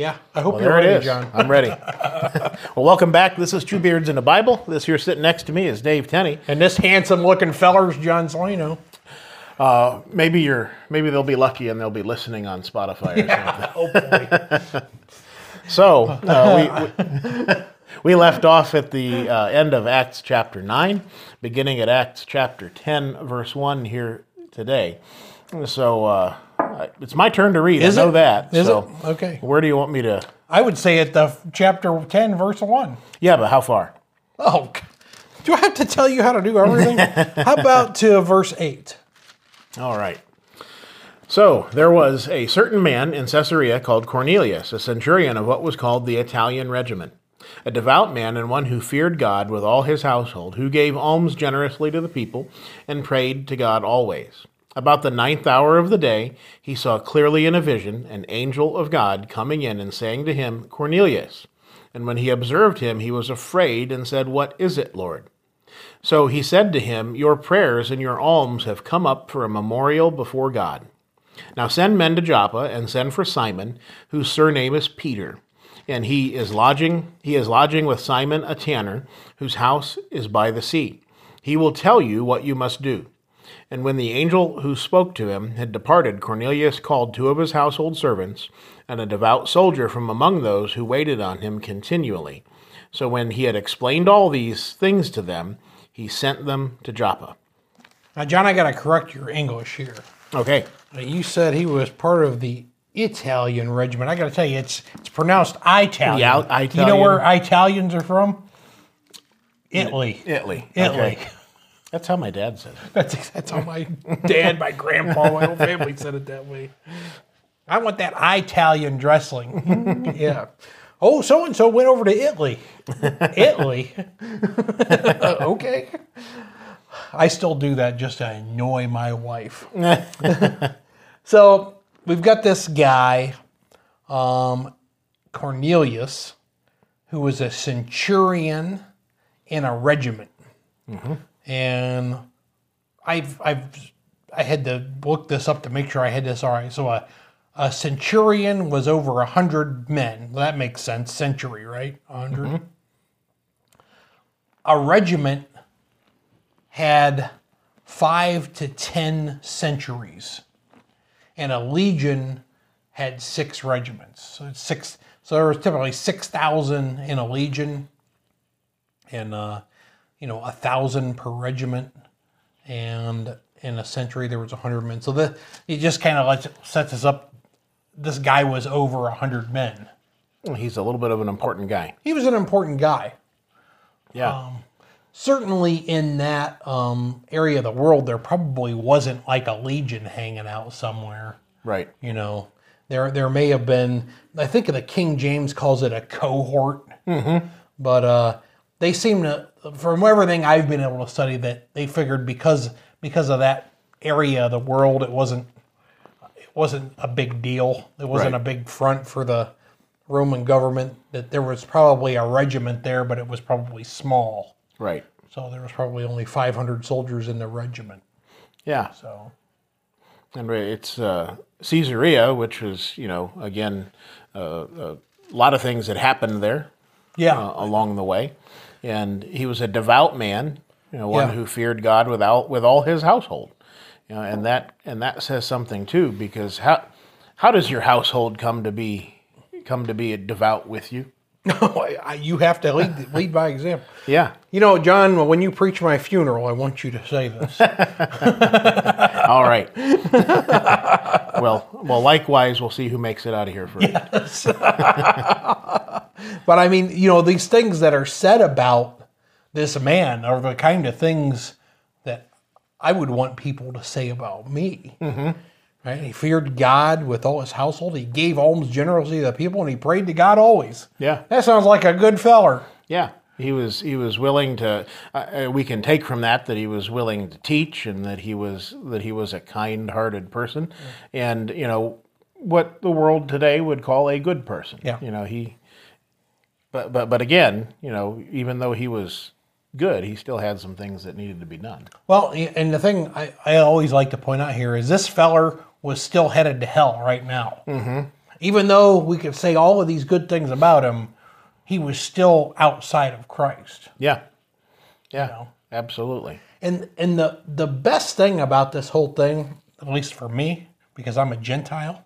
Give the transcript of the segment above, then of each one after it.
Yeah, I hope Well, you're ready. John. I'm ready. well, welcome back. This is Two Beards in the Bible. This here sitting next to me is Dave Tenney. And this handsome-looking feller's John Salino. Maybe you're maybe they'll be lucky and they'll be listening on Spotify or something. Hopefully. So uh, we, we we left off at the uh, end of Acts chapter nine, beginning at Acts chapter ten, verse one here today. So uh, Uh, it's my turn to read. Is I know it? that. Is so it? Okay. Where do you want me to? I would say at the chapter 10, verse 1. Yeah, but how far? Oh, do I have to tell you how to do everything? how about to verse 8? All right. So there was a certain man in Caesarea called Cornelius, a centurion of what was called the Italian regiment, a devout man and one who feared God with all his household, who gave alms generously to the people and prayed to God always. About the ninth hour of the day, he saw clearly in a vision an angel of God coming in and saying to him, Cornelius. And when he observed him, he was afraid and said, What is it, Lord? So he said to him, Your prayers and your alms have come up for a memorial before God. Now send men to Joppa and send for Simon, whose surname is Peter, and he is lodging he is lodging with Simon a tanner, whose house is by the sea. He will tell you what you must do. And when the angel who spoke to him had departed, Cornelius called two of his household servants and a devout soldier from among those who waited on him continually. So when he had explained all these things to them, he sent them to Joppa. Now, John, I got to correct your English here. Okay. Uh, You said he was part of the Italian regiment. I got to tell you, it's it's pronounced Italian. Yeah, You know where Italians are from? Italy. Italy. Italy. Okay. That's how my dad said it. That's that's how my dad, my grandpa, my whole family said it that way. I want that Italian dressing. yeah. Oh, so and so went over to Italy. Italy. okay. I still do that just to annoy my wife. so we've got this guy, um, Cornelius, who was a centurion in a regiment and I've I've I had to look this up to make sure I had this all right. So a a centurion was over a hundred men. Well, that makes sense. Century, right? A 100 A regiment had five to ten centuries, and a legion had six regiments. So it's six. So there was typically six thousand in a legion, and uh, you know a thousand per regiment, and in a century there was a hundred men. So the it just kind of lets sets us up. This guy was over a hundred men. He's a little bit of an important guy. He was an important guy. Yeah. Certainly in that um, area of the world, there probably wasn't like a legion hanging out somewhere. right. You know, there there may have been. I think the King James calls it a cohort, Mm-hmm. but uh, they seem to, from everything I've been able to study, that they figured because because of that area of the world, it wasn't it wasn't a big deal. It wasn't Right. a big front for the Roman government. That there was probably a regiment there, but it was probably small. Right. So there was probably only 500 soldiers in the regiment. Yeah. So And it's uh, Caesarea, which was, you know, again, uh, a lot of things that happened there yeah, uh, along the way. And he was a devout man, you know, one Yeah. who feared God without with all his household. You know, and that and that says something too, because how how does your household come to be come to be devout with you? I- you have to lead lead by example. Yeah. You know, John, when you preach my funeral, I want you to say this. All right. well, well. Likewise, we'll see who makes it out of here first. But I mean, you know, these things that are said about this man are the kind of things that I would want people to say about me. Right? He feared God with all his household. He gave alms generously to the people, and he prayed to God always. Yeah. That sounds like a good feller. Yeah, he was he was willing to. Uh, uh, we can take from that that he was willing to teach, and that he was that he was a kind-hearted person, and you know what the world today would call a good person. Yeah. you know he. But but but again, you know, even though he was good, he still had some things that needed to be done. Well, and the thing I, I always like to point out here is this feller was still headed to hell right now. Mm-hmm. Even though we could say all of these good things about him, he was still outside of Christ. Yeah. Yeah. know. Absolutely. And and the the best thing about this whole thing, at least for me, because I'm a Gentile,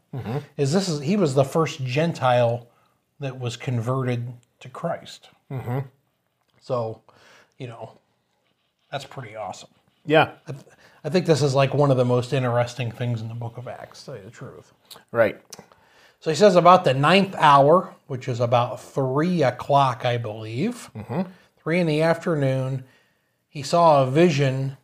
is this is he was the first Gentile that was converted to Christ. Mm-hmm. So, you know, that's pretty awesome. Yeah. I think this is like one of the most interesting things in the book of Acts, to tell you the truth. Right. So he says about the ninth hour, which is about three o'clock, I believe, mm-hmm. three in the afternoon, he saw a vision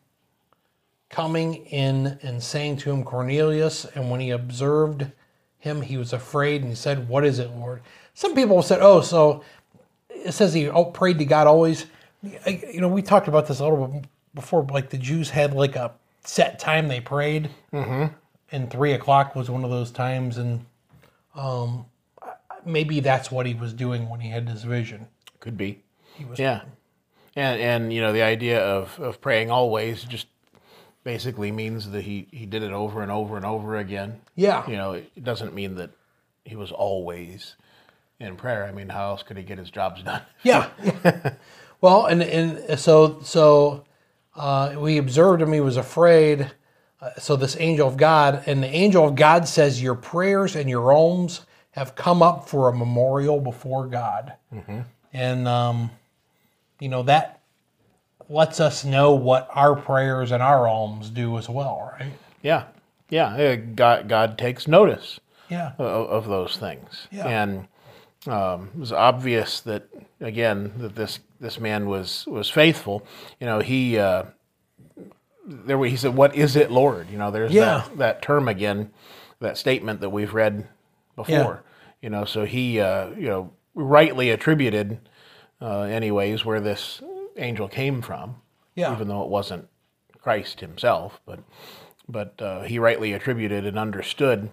coming in and saying to him, Cornelius. And when he observed him, he was afraid and he said, What is it, Lord? Some people said, Oh, so it says he prayed to God always. You know, we talked about this a little bit before. Like the Jews had like a set time they prayed, and three o'clock was one of those times. And um, maybe that's what he was doing when he had this vision. Could be. yeah. And and you know the idea of, of praying always just basically means that he, he did it over and over and over again. Yeah, You know, it doesn't mean that he was always in prayer. I mean, how else could he get his jobs done? yeah. well, and and so so uh, we observed him. He was afraid. Uh, so this angel of God, and the angel of God says, "Your prayers and your alms have come up for a memorial before God." And um, you know that lets us know what our prayers and our alms do as well, right? Yeah. Yeah. uh, God, God takes notice. Yeah. of, of those things. Yeah. And um, it was obvious that again that this this man was was faithful. You know, he uh, there were- he said, "What is it, Lord?" You know, there's Yeah. that that term again, that statement that we've read before. You know, so he uh, you know rightly attributed, uh, anyways, where this angel came from. Yeah. even though it wasn't Christ himself, but but uh, he rightly attributed and understood,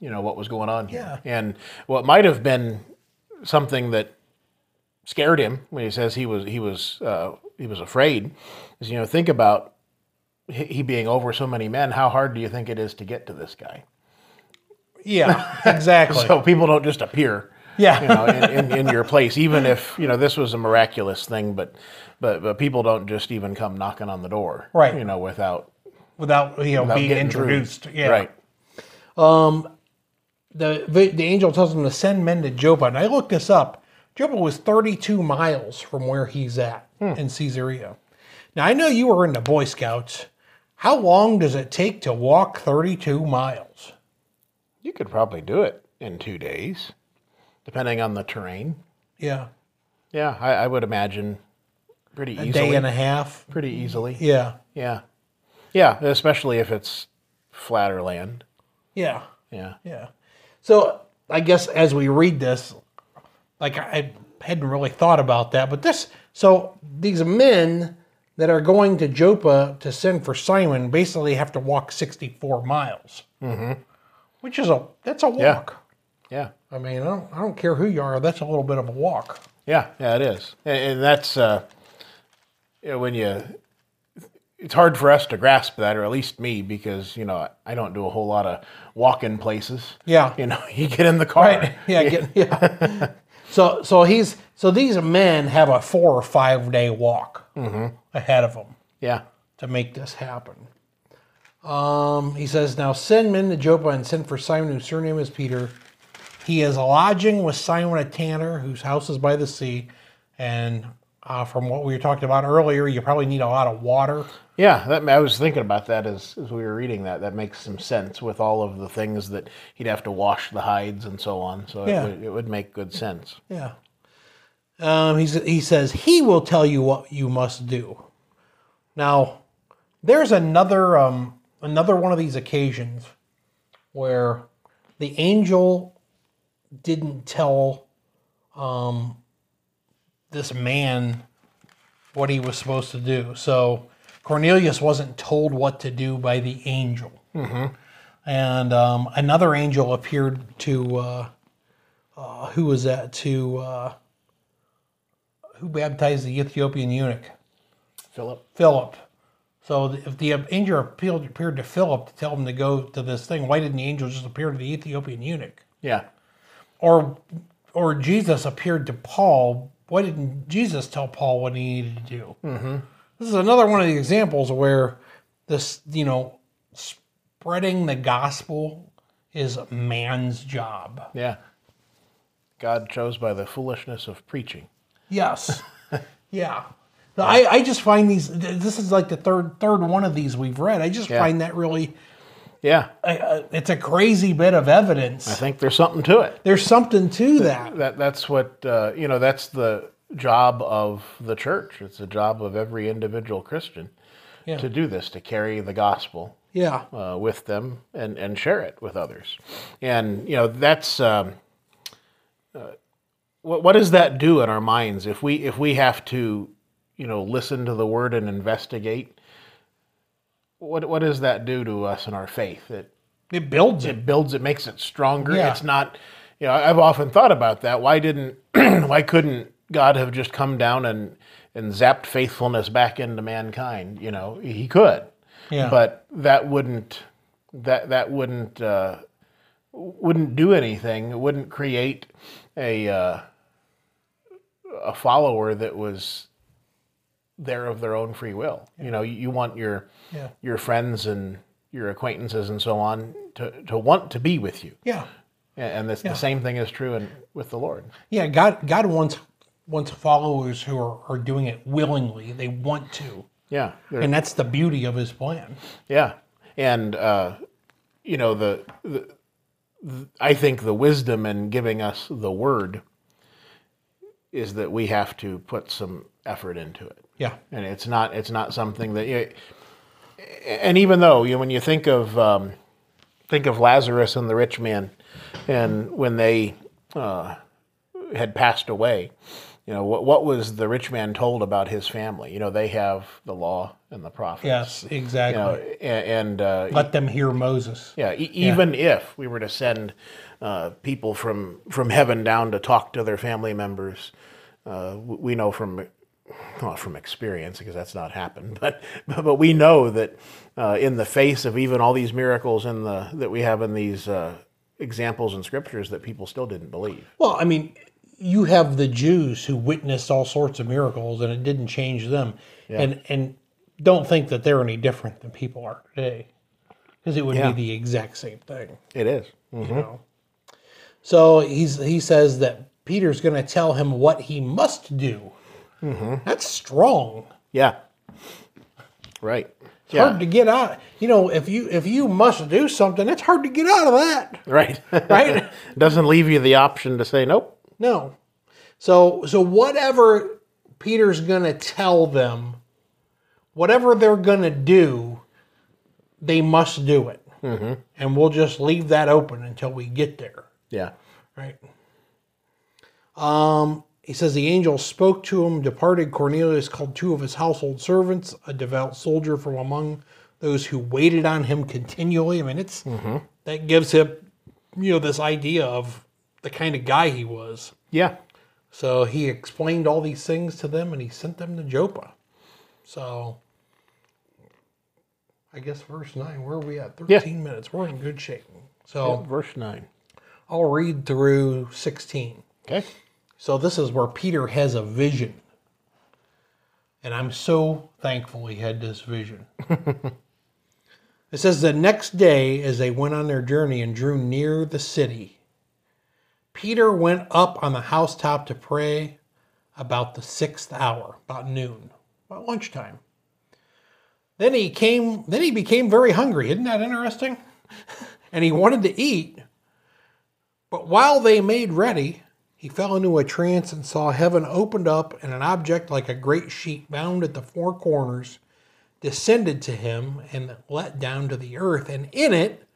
you know, what was going on here. And what might have been something that scared him when he says he was he was uh, he was afraid is you know think about he being over so many men. How hard do you think it is to get to this guy? Yeah. Exactly. So people don't just appear. Yeah. you know, in, in, in your place, even if you know this was a miraculous thing, but but but people don't just even come knocking on the door, Right. You know, without without you know without being getting through. introduced. Yeah. right? The the angel tells him to send men to Joppa, and I looked this up. Joppa was 32 miles from where he's at hmm. in Caesarea. Now I know you were in the Boy Scouts. How long does it take to walk 32 miles? You could probably do it in two days, depending on the terrain. Yeah, Yeah, I, I would imagine pretty a easily. day and a half. pretty easily. Yeah, Yeah, yeah, especially if it's flatter land. yeah, Yeah, yeah. So I guess as we read this, like I hadn't really thought about that, but this so these men that are going to Joppa to send for Simon basically have to walk 64 miles, mm-hmm. which is a that's a walk. yeah, I mean, I don't, I don't care who you are, that's a little bit of a walk. yeah, yeah. It is, and, and that's uh, you know, when you. It's hard for us to grasp that, or at least me, because you know I don't do a whole lot of walk-in places. Yeah. you know, you get in the car. Right? Yeah, get, yeah. so so he's so these men have a four or five day walk ahead of them. Yeah, to make this happen. Um, he says, Now send men to Joppa and send for Simon, whose surname is Peter. He is lodging with Simon a tanner, whose house is by the sea. And uh, from what we were talking about earlier, you probably need a lot of water. Yeah, that, I was thinking about that as, as we were reading that. That makes some sense with all of the things that he'd have to wash the hides and so on. So Yeah. it, would, it would make good sense. Yeah. Um, he's, he says, He will tell you what you must do. Now, there's another um, another one of these occasions where the angel didn't tell um, this man what he was supposed to do. So Cornelius wasn't told what to do by the angel. And um, another angel appeared to, uh, uh, who was that? To, uh, who baptized the Ethiopian eunuch? Philip. Philip. So if the angel appealed, appeared to Philip to tell him to go to this thing, why didn't the angel just appear to the Ethiopian eunuch? Yeah. or or Jesus appeared to Paul, what didn't Jesus tell Paul what he needed to do? Mm-hmm. This is another one of the examples where this, you know, spreading the gospel is man's job. Yeah. God chose by the foolishness of preaching. Yes. yeah. I, I just find these. This is like the third third one of these we've read. I just Yeah. find that really. Yeah. It's a crazy bit of evidence. I think there's something to it. There's something to that. That that's what uh, you know. That's the job of the church. It's the job of every individual Christian Yeah. to do this, to carry the gospel Yeah. uh, with them and and share it with others. And you know that's um, uh, what what does that do in our minds if we if we have to you know listen to the word and investigate. What what does that do to us and our faith? It It builds it. it builds it makes it stronger Yeah. it's not you know i've often thought about that why didn't why couldn't god have just come down and and zapped faithfulness back into mankind you know he could Yeah. but that wouldn't that that wouldn't uh, wouldn't do anything it wouldn't create a uh, a follower that was there of their own free will you know you, you want your Yeah. your friends and your acquaintances and so on to, to want to be with you. Yeah. And and this, the same thing is true in, with the Lord. Yeah. God. God wants wants followers who are, are doing it willingly. They want to, Yeah. And that's the beauty of His plan. yeah. And, uh, you know, the, the, the, I think the wisdom in giving us the word is that we have to put some effort into it. Yeah. and it's not it's not something that you and even though you know, when you think of um, think of Lazarus and the rich man and when they uh, had passed away you know what, what was the rich man told about his family you know they have the law and the prophets Yes. you Exactly. know, a- and uh, Let them hear Moses. yeah, e- even if we were to send uh, people from from heaven down to talk to their family members, uh, we know from well, from experience because that's not happened, but but we know that uh, in the face of even all these miracles in the that we have in these uh, examples in scriptures, that people still didn't believe. Well, I mean, you have the Jews who witnessed all sorts of miracles, and it didn't change them. yeah. And and don't think that they're any different than people are today, because it would Yeah. be the exact same thing. It is. You know. So he's he says that Peter's going to tell him what he must do. That's strong. Yeah. Right. It's hard to get out. You know, if you if you must do something, it's hard to get out of that, Right. right? Doesn't leave you the option to say nope. No. So so whatever Peter's going to tell them, whatever they're going to do, they must do it. And we'll just leave that open until we get there, Yeah. right? Um he says the angel spoke to him, departed. Cornelius called two of his household servants, a devout soldier from among those who waited on him continually. I mean, it's mm-hmm. that gives him, you know, this idea of the kind of guy he was. Yeah. So he explained all these things to them and he sent them to Joppa. So I guess verse 9, where are we at? 13 minutes. We're in good shape. So Verse nine. I'll read through 16. Okay. So this is where Peter has a vision. And I'm so thankful he had this vision. it says the next day, as they went on their journey and drew near the city, Peter went up on the housetop to pray about the sixth hour, about noon, about lunchtime. Then he came, then he became very hungry. Isn't that interesting? and he wanted to eat. But while they made ready, he fell into a trance and saw heaven opened up, and an object like a great sheet bound at the four corners descended to him and let down to the earth. And in it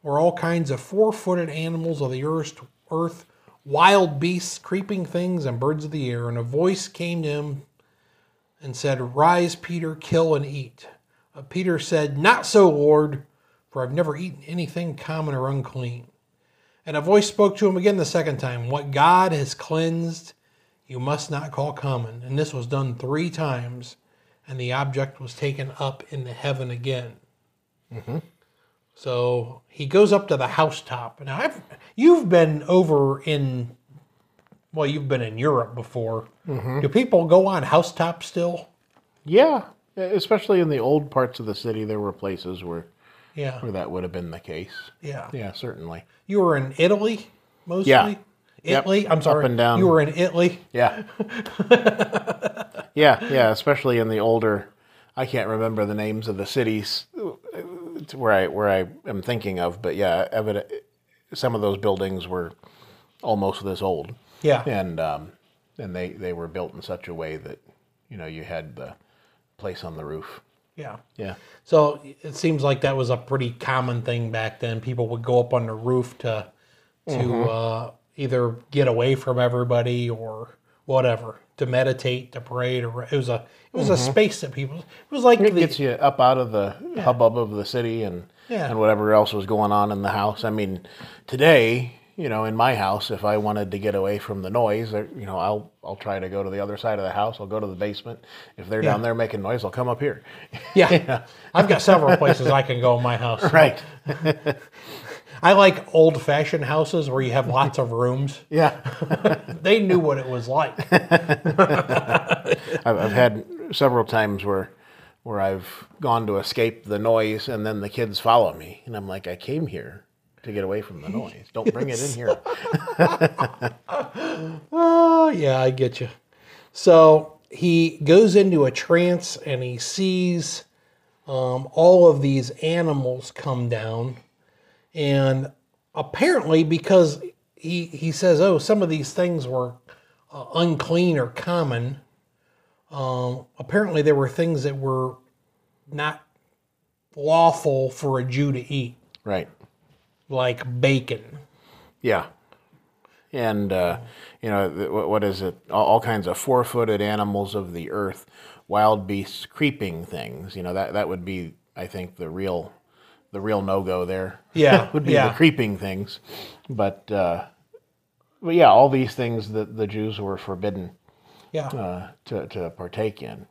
were all kinds of four footed animals of the earth, earth, wild beasts, creeping things, and birds of the air. And a voice came to him and said, Rise, Peter, kill and eat. But Peter said, Not so, Lord, for I've never eaten anything common or unclean. And a voice spoke to him again the second time What God has cleansed, you must not call common. And this was done three times, and the object was taken up into heaven again. Mm-hmm. So he goes up to the housetop, and I've you've been over in, well, you've been in Europe before. Mm-hmm. Do people go on housetop still? Yeah, especially in the old parts of the city, there were places where Yeah, where that would have been the case. yeah. Yeah, certainly. You were in Italy mostly. Yeah. Yep. Italy. I'm sorry. Up and down. You were in Italy. Yeah. yeah, yeah, especially in the older I can't remember the names of the cities uh, where I where I am thinking of, but yeah, evident some of those buildings were almost this old. Yeah. And um and they they were built in such a way that you know, you had the place on the roof. Yeah. Yeah. So it seems like that was a pretty common thing back then. People would go up on the roof to to Mm-hmm. uh, either get away from everybody or whatever to meditate, to pray. To it was a it was a space that people. It was like Mm-hmm. It the, gets you up out of the hubbub of the city and Yeah. and whatever else was going on in the house. I mean, today, you know, in my house, if I wanted to get away from the noise, or, you know, I'll I'll try to go to the other side of the house. I'll go to the basement. If they're down there making noise, I'll come up here. yeah. I've got several places I can go in my house. Right. I like old fashioned houses where you have lots of rooms. Yeah. They knew what it was like. I've, I've had several times where where I've gone to escape the noise, and then the kids follow me, and I'm like, I came here to get away from the noise. Don't bring it in here. Oh, yeah, I get you. So he goes into a trance and he sees um, all of these animals come down. And apparently, because he, he says, oh, some of these things were uh, unclean or common, um, apparently there were things that were not lawful for a Jew to eat, Right. Like bacon. Yeah. And, uh, you know, what is it? All, kinds of four footed animals of the earth, wild beasts, creeping things. You know, that, that would be, I think, the real. The real no go there, Yeah, would be yeah. the creeping things, but uh, but yeah, all these things that the Jews were forbidden Yeah. uh, to to partake in.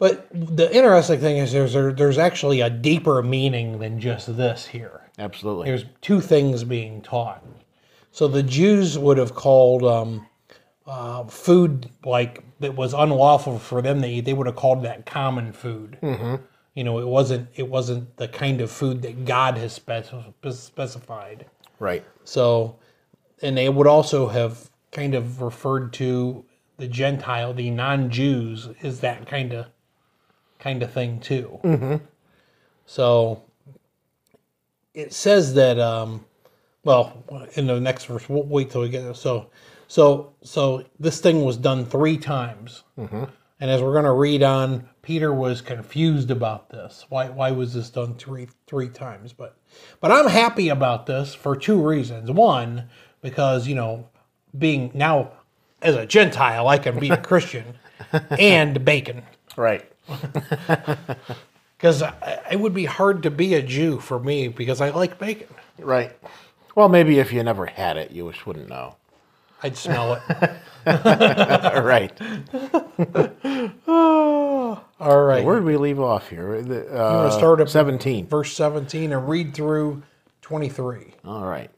But the interesting thing is there's there, there's actually a deeper meaning than just this here. Absolutely, There's two things being taught. So the Jews would have called um, uh, food like that was unlawful for them to eat. They would have called that common food. Mm-hmm. You know, it wasn't it wasn't the kind of food that God has spec- specified. right? So, and they would also have kind of referred to the Gentile, the non-Jews, is that kind of kind of thing too. Mm-hmm. So, it says that. Um, well, in the next verse, we'll wait till we get there. So, so, so this thing was done three times, and as we're going to read on, Peter was confused about this. Why, why was this done three three times? But, but I'm happy about this for two reasons. One, because you know, being now as a Gentile, I can be a Christian, and bacon. Right. Because it would be hard to be a Jew for me because I like bacon. Right. Well, maybe if you never had it, you just wouldn't know. I'd smell it. right. All right. Where did we leave off here? The, uh, gonna start at- 17. verse 17 and read through 23. All right.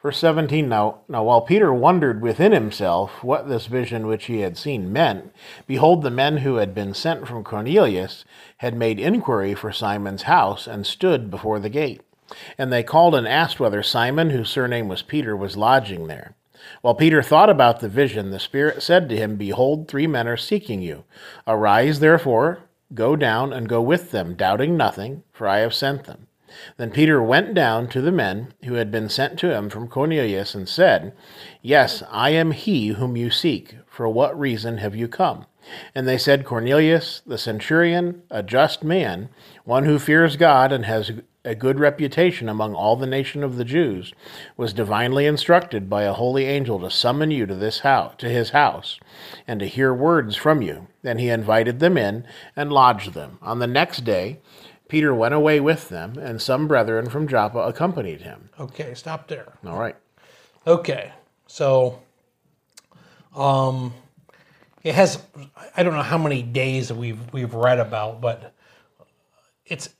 Verse 17 now, now while Peter wondered within himself what this vision which he had seen meant, behold, the men who had been sent from Cornelius had made inquiry for Simon's house and stood before the gate. And they called and asked whether Simon, whose surname was Peter, was lodging there. While Peter thought about the vision, the Spirit said to him, Behold, three men are seeking you. Arise, therefore, go down and go with them, doubting nothing, for I have sent them. Then Peter went down to the men who had been sent to him from Cornelius and said, Yes, I am he whom you seek. For what reason have you come? And they said, Cornelius, the centurion, a just man, one who fears God and has a good reputation among all the nation of the Jews, was divinely instructed by a holy angel to summon you to this house, to his house, and to hear words from you. Then he invited them in and lodged them. On the next day, Peter went away with them, and some brethren from Joppa accompanied him. Okay, stop there. All right. Okay, so um, it has I don't know how many days we've we've read about, but it's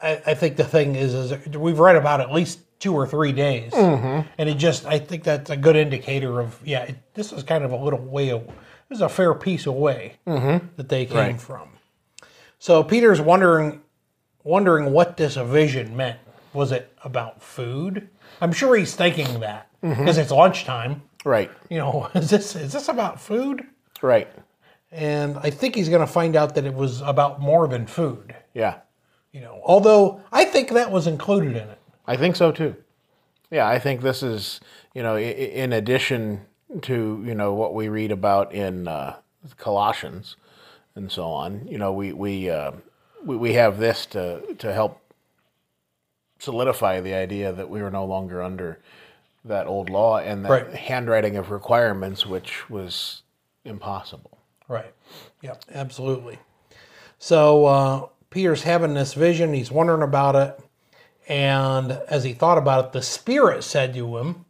I, I think the thing is, is we've read about at least two or three days, and it just I think that's a good indicator of yeah, it, this is kind of a little way. This is a fair piece away that they came Right. from. So Peter's wondering, wondering what this vision meant. Was it about food? I'm sure he's thinking that because it's lunchtime. Right. You know, is this is this about food? Right. And I think he's going to find out that it was about more than food. Yeah. You know, although I think that was included in it. I think so too. Yeah, I think this is, you know, in addition to, you know, what we read about in uh, Colossians and so on, you know, we we, uh, we we have this to to help solidify the idea that we are no longer under that old law and that Right. handwriting of requirements, which was impossible. Right. Yeah, Absolutely. So uh, Peter's having this vision. He's wondering about it, and as he thought about it, the Spirit said to him,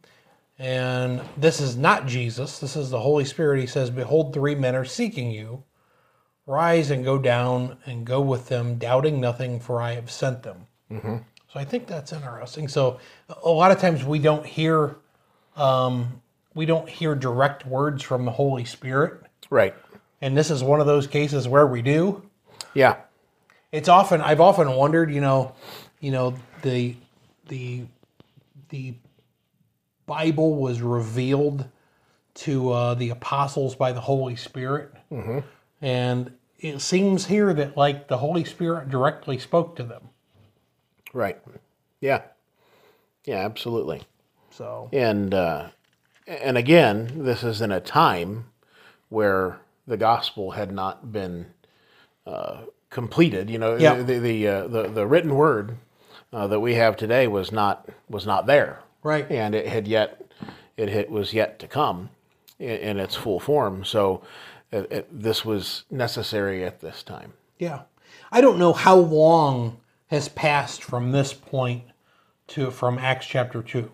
and this is not Jesus. This is the Holy Spirit. He says, "Behold, three men are seeking you. Rise and go down and go with them, doubting nothing, for I have sent them." So I think that's interesting. So a lot of times we don't hear um, we don't hear direct words from the Holy Spirit. Right. And this is one of those cases where we do. Yeah. It's often I've often wondered, you know, you know, the the the Bible was revealed to uh, the apostles by the Holy Spirit, and it seems here that like the Holy Spirit directly spoke to them. Right. Yeah. Yeah, absolutely. So And uh, and again, this is in a time where the gospel had not been uh, completed. You know, Yeah. the the, uh, the the written word uh, that we have today was not was not there, right, and it had yet it had, was yet to come in, in its full form. So it, it, this was necessary at this time. yeah. I don't know how long has passed from this point to from Acts chapter 2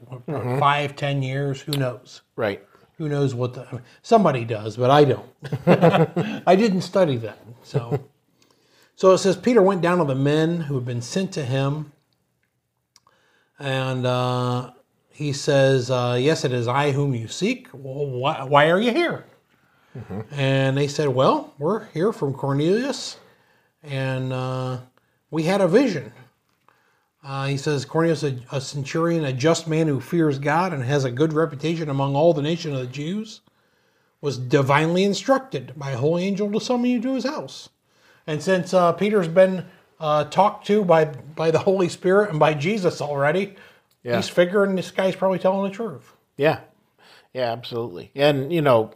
Five, ten years, who knows? Right. Who knows what the somebody does, but I don't. I didn't study that. So so it says Peter went down to the men who had been sent to him, and uh, he says, uh, "Yes, it is I whom you seek. Well, why, why are you here?" And they said, "Well, we're here from Cornelius, and uh, we had a vision." Uh, he says, Cornelius, a, a centurion, a just man who fears God and has a good reputation among all the nation of the Jews, was divinely instructed by a holy angel to summon you to his house. And since uh, Peter's been uh, talked to by, by the Holy Spirit and by Jesus already, Yeah. he's figuring this guy's probably telling the truth. Yeah, yeah, absolutely. And you know,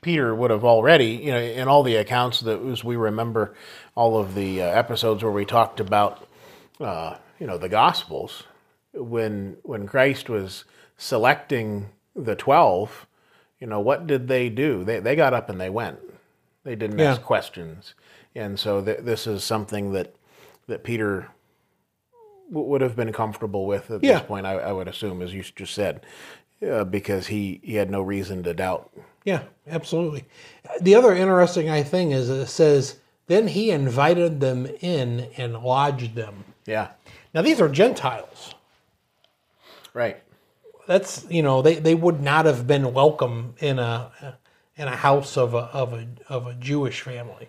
Peter would have already, you know, in all the accounts that as we remember, all of the uh, episodes where we talked about, uh, you know, the Gospels, when when Christ was selecting the twelve, you know, what did they do? They they got up and they went. They didn't Yeah. ask questions, and so th- this is something that that Peter w- would have been comfortable with at Yeah. this point. I, I would assume, as you just said, uh, because he he had no reason to doubt. Yeah, absolutely. The other interesting I thing is it says, then he invited them in and lodged them. Yeah, Now these are Gentiles. right. that's you know they, they would not have been welcome in a in a house of a of a of a Jewish family.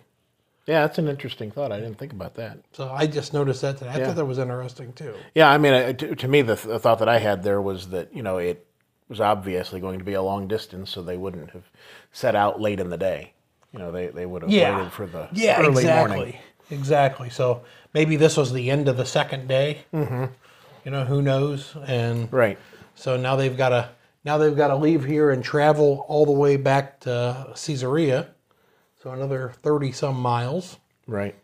Yeah, that's an interesting thought. I didn't think about that. So I just noticed that today. I Yeah. thought that was interesting too. Yeah, I mean, to, to me, the, th- the thought that I had there was that you know it was obviously going to be a long distance, so they wouldn't have set out late in the day. You know, they, they would have Yeah. waited for the Yeah, early exactly, morning. exactly. So maybe this was the end of the second day. Mm-hmm. You know, who knows? And Right. so now they've got to now they've got to leave here and travel all the way back to Caesarea. So another thirty some miles. Right.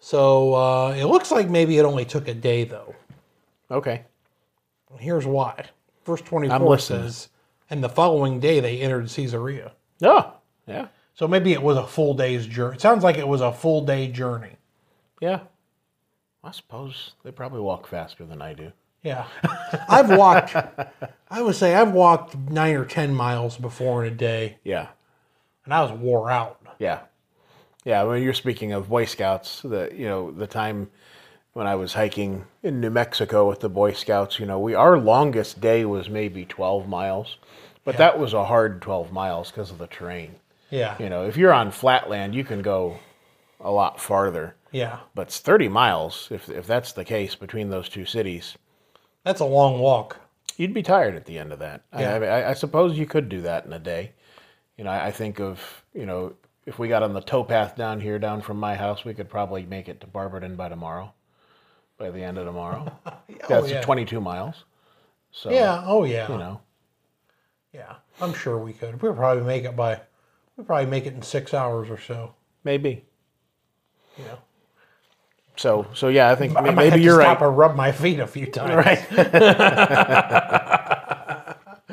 So uh, it looks like maybe it only took a day though. Okay. Here's why. Verse 24 listening. says, And the following day they entered Caesarea. Oh, yeah. So maybe it was a full day's journey. It sounds like it was a full day journey. Yeah. I suppose they probably walk faster than I do. Yeah. I've walked, I would say I've walked nine or 10 miles before in a day, Yeah. and I was wore out. Yeah. Yeah. When you're speaking of Boy Scouts, the you know the time when I was hiking in New Mexico with the Boy Scouts. You know, we our longest day was maybe 12 miles, but that was a hard 12 miles because of the terrain. Yeah. You know, if you're on flatland, you can go a lot farther. Yeah. But it's 30 miles, if, if that's the case between those two cities, That's a long walk. you'd be tired at the end of that. Yeah. I, I, I suppose you could do that in a day. You know, I, I think of, you know, if we got on the towpath down here, down from my house, we could probably make it to Barberton by tomorrow, by the end of tomorrow. That's yeah. 22 miles. So, Yeah. Oh, yeah. you know, Yeah. I'm sure we could. We'll probably make it by, we'll probably make it in six hours or so. maybe. You know. So, so yeah, I think I maybe have to you're right. stop right. and rub my feet a few times. Right.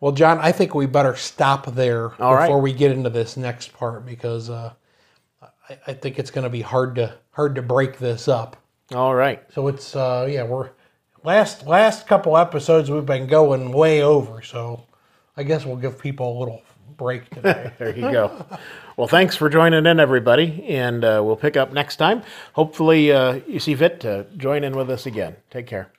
Well, John, I think we better stop there All right. before we get into this next part because uh, I, I think it's going to be hard to hard to break this up. All right. So it's uh, yeah, we're last last couple episodes we've been going way over. So I guess we'll give people a little break today. There you go. well, thanks for joining in, everybody, and uh, we'll pick up next time. Hopefully, uh, you see fit to join in with us again. Take care.